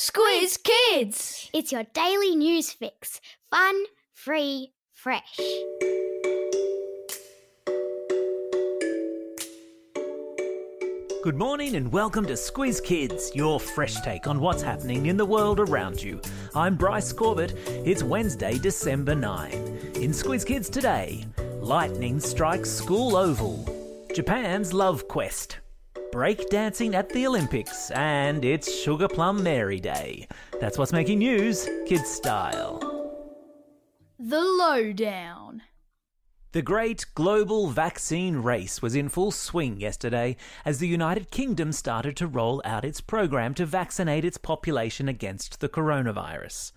Squiz Kids! It's your daily news fix. Fun, free, fresh. Good morning and welcome to Squiz Kids, your fresh take on what's happening in the world around you. I'm Bryce Corbett. It's Wednesday, December 9. In Squiz Kids today, lightning strikes school oval, Japan's love quest, breakdancing at the Olympics, and it's Sugar Plum Mary Day. That's what's making news, kids style. The Lowdown. The great global vaccine race was in full swing yesterday as the United Kingdom started to roll out its program to vaccinate its population against the coronavirus.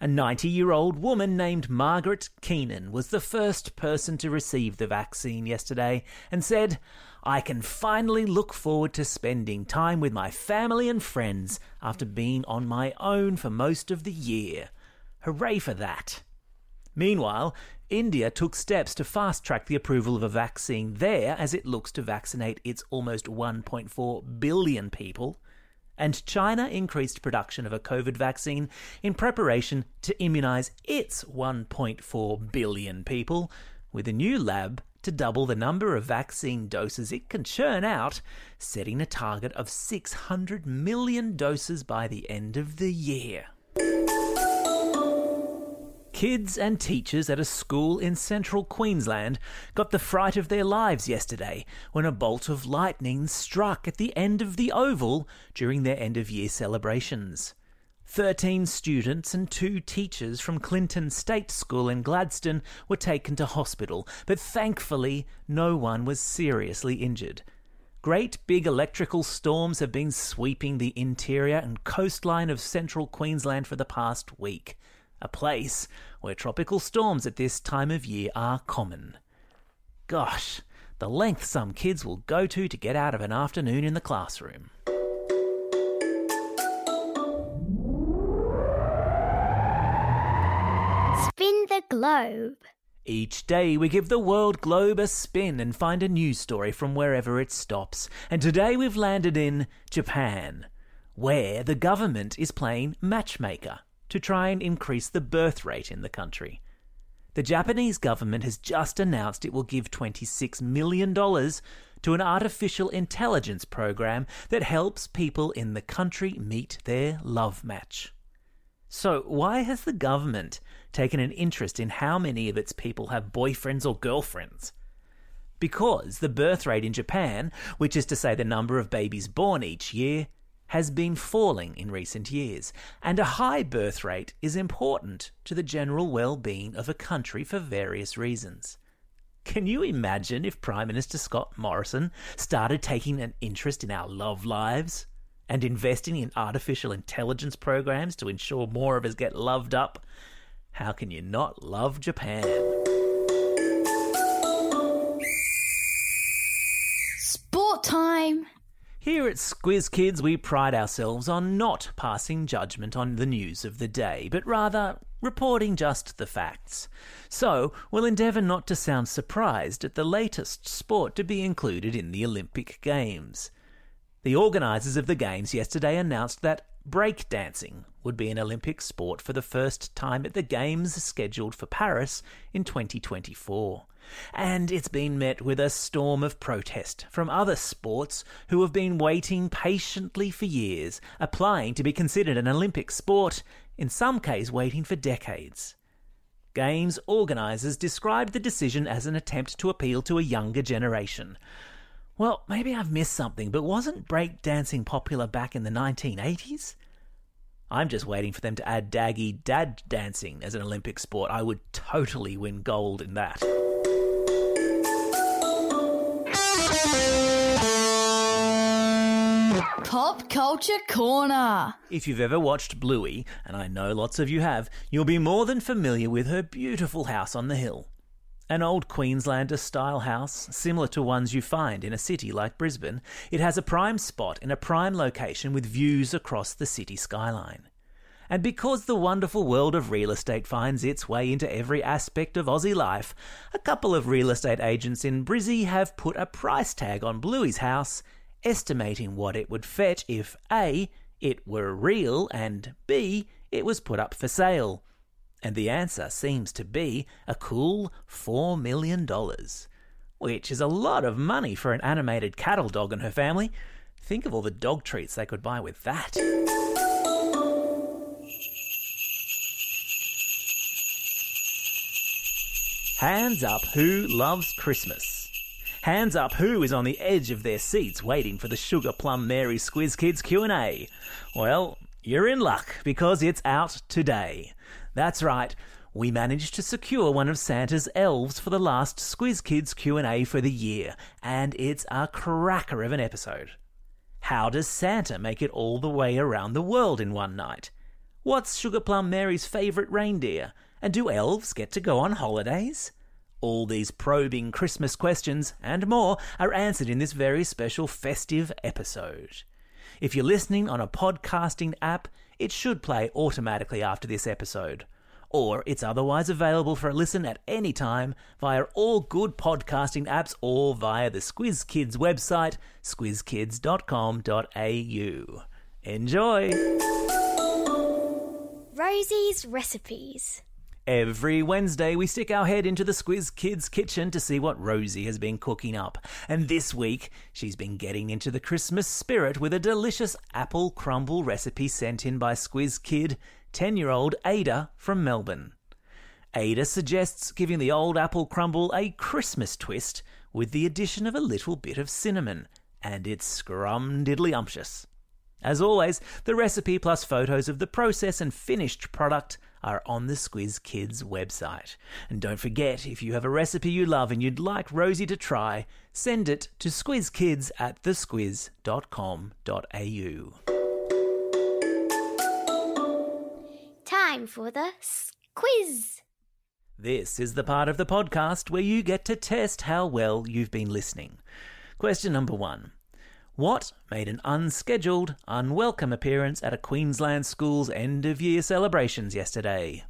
A 90 year old woman named Margaret Keenan was the first person to receive the vaccine yesterday and said, I can finally look forward to spending time with my family and friends after being on my own for most of the year. Hooray for that! Meanwhile, India took steps to fast track the approval of a vaccine there as it looks to vaccinate its almost 1.4 billion people. And China increased production of a COVID vaccine in preparation to immunize its 1.4 billion people with a new lab to double the number of vaccine doses it can churn out, setting a target of 600 million doses by the end of the year. Kids and teachers at a school in central Queensland got the fright of their lives yesterday when a bolt of lightning struck at the end of the oval during their end of year celebrations. Thirteen students and two teachers from Clinton State School in Gladstone were taken to hospital, but thankfully no one was seriously injured. Great big electrical storms have been sweeping the interior and coastline of central Queensland for the past week a place where tropical storms at this time of year are common. Gosh, the length some kids will go to to get out of an afternoon in the classroom. Globe. Each day we give the world globe a spin and find a news story from wherever it stops. And today we've landed in Japan, where the government is playing matchmaker to try and increase the birth rate in the country. The Japanese government has just announced it will give $26 million to an artificial intelligence program that helps people in the country meet their love match. So, why has the government taken an interest in how many of its people have boyfriends or girlfriends? Because the birth rate in Japan, which is to say the number of babies born each year, has been falling in recent years, and a high birth rate is important to the general well being of a country for various reasons. Can you imagine if Prime Minister Scott Morrison started taking an interest in our love lives and investing in artificial intelligence programs to ensure more of us get loved up? How can you not love Japan? Sport time! Here at Squiz Kids, we pride ourselves on not passing judgment on the news of the day, but rather reporting just the facts. So, we'll endeavour not to sound surprised at the latest sport to be included in the Olympic Games. The organisers of the Games yesterday announced that breakdancing would be an Olympic sport for the first time at the Games scheduled for Paris in 2024. And it's been met with a storm of protest from other sports who have been waiting patiently for years, applying to be considered an Olympic sport, in some cases waiting for decades. Games organisers described the decision as an attempt to appeal to a younger generation. Well, maybe I've missed something, but wasn't breakdancing popular back in the 1980s? I'm just waiting for them to add daggy dad dancing as an Olympic sport. I would totally win gold in that. Pop Culture Corner. If you've ever watched Bluey, and I know lots of you have, you'll be more than familiar with her beautiful house on the hill. An old Queenslander style house, similar to ones you find in a city like Brisbane, it has a prime spot in a prime location with views across the city skyline. And because the wonderful world of real estate finds its way into every aspect of Aussie life, a couple of real estate agents in Brizzy have put a price tag on Bluey's house, estimating what it would fetch if A. it were real, and B, it was put up for sale? And the answer seems to be a cool $4 million, which is a lot of money for an animated cattle dog and her family. Think of all the dog treats they could buy with that. Hands up who loves Christmas. Hands up who is on the edge of their seats waiting for the Sugar Plum Mary Squiz Kids Q&A. Well, you're in luck because it's out today. That's right. We managed to secure one of Santa's elves for the last Squiz Kids Q&A for the year, and it's a cracker of an episode. How does Santa make it all the way around the world in one night? What's Sugar Plum Mary's favourite reindeer? And do elves get to go on holidays? All these probing Christmas questions and more are answered in this very special festive episode. If you're listening on a podcasting app, it should play automatically after this episode. Or it's otherwise available for a listen at any time via all good podcasting apps or via the Squiz Kids website, squizkids.com.au. Enjoy! Rosie's recipes. Every Wednesday, we stick our head into the Squiz Kids kitchen to see what Rosie has been cooking up. And this week, she's been getting into the Christmas spirit with a delicious apple crumble recipe sent in by Squiz Kid 10 year old Ada from Melbourne. Ada suggests giving the old apple crumble a Christmas twist with the addition of a little bit of cinnamon, and it's scrumdiddlyumptious. As always, the recipe plus photos of the process and finished product are on the Squiz Kids website. And don't forget, if you have a recipe you love and you'd like Rosie to try, send it to squizkids at thesquiz.com.au. Time for the quiz. This is the part of the podcast where you get to test how well you've been listening. Question number one. What made an unscheduled, unwelcome appearance at a Queensland school's end of year celebrations yesterday?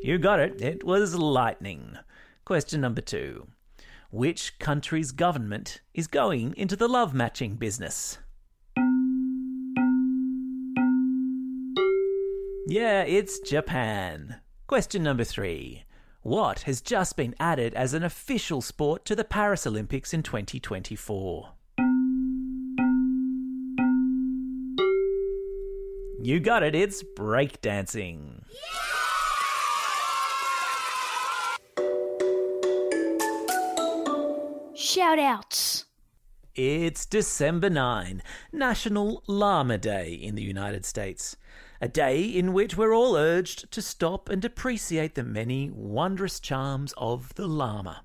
You got it, it was lightning. Question number two. Which country's government is going into the love matching business? Yeah, it's Japan. Question number three. What has just been added as an official sport to the Paris Olympics in 2024? You got it, it's breakdancing. Shout outs. It's December 9, National Llama Day in the United States. A day in which we're all urged to stop and appreciate the many wondrous charms of the llama.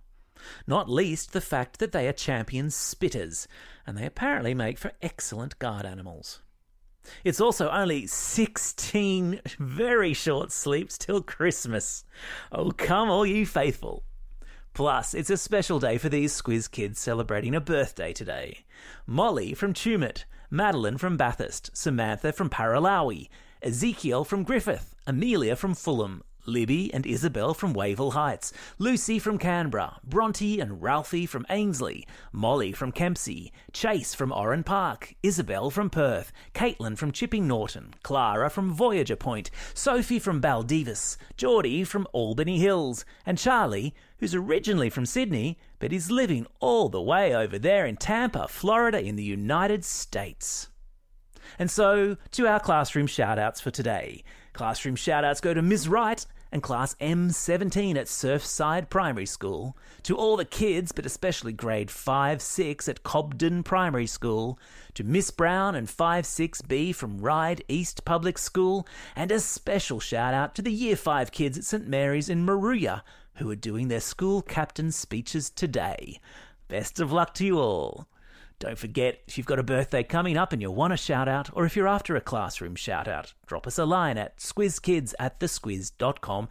Not least the fact that they are champion spitters, and they apparently make for excellent guard animals. It's also only 16 very short sleeps till Christmas. Oh, come, all you faithful. Plus, it's a special day for these Squiz kids celebrating a birthday today. Molly from Tumut, Madeline from Bathurst, Samantha from Paralowie, Ezekiel from Griffith, Amelia from Fulham, Libby and Isabel from Wavell Heights, Lucy from Canberra, Bronte and Ralphie from Ainslie, Molly from Kempsey, Chase from Oran Park, Isabel from Perth, Caitlin from Chipping Norton, Clara from Voyager Point, Sophie from Baldivis, Geordie from Albany Hills, and Charlie, who's originally from Sydney but is living all the way over there in Tampa, Florida, in the United States. And so, to our classroom shoutouts for today. Classroom shoutouts go to Ms. Wright and Class M17 at Surfside Primary School, to all the kids, but especially grade 5 6 at Cobden Primary School, to Miss Brown and 5 6B from Ryde East Public School, and a special shout out to the Year 5 kids at St Mary's in Moruya who are doing their school captain speeches today. Best of luck to you all. Don't forget, if you've got a birthday coming up and you want a shout out, or if you're after a classroom shout out, drop us a line at squizkids at thesquiz.com.au.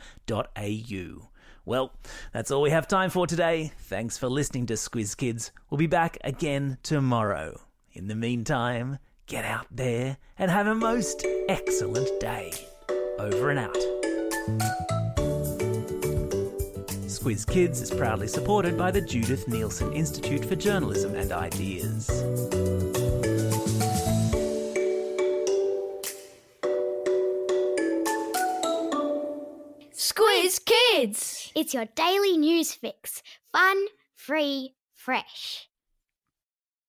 Well, that's all we have time for today. Thanks for listening to Squiz Kids. We'll be back again tomorrow. In the meantime, get out there and have a most excellent day. Over and out. Squiz Kids is proudly supported by the Judith Neilson Institute for Journalism and Ideas. Squiz Kids! It's your daily news fix. Fun, free, fresh.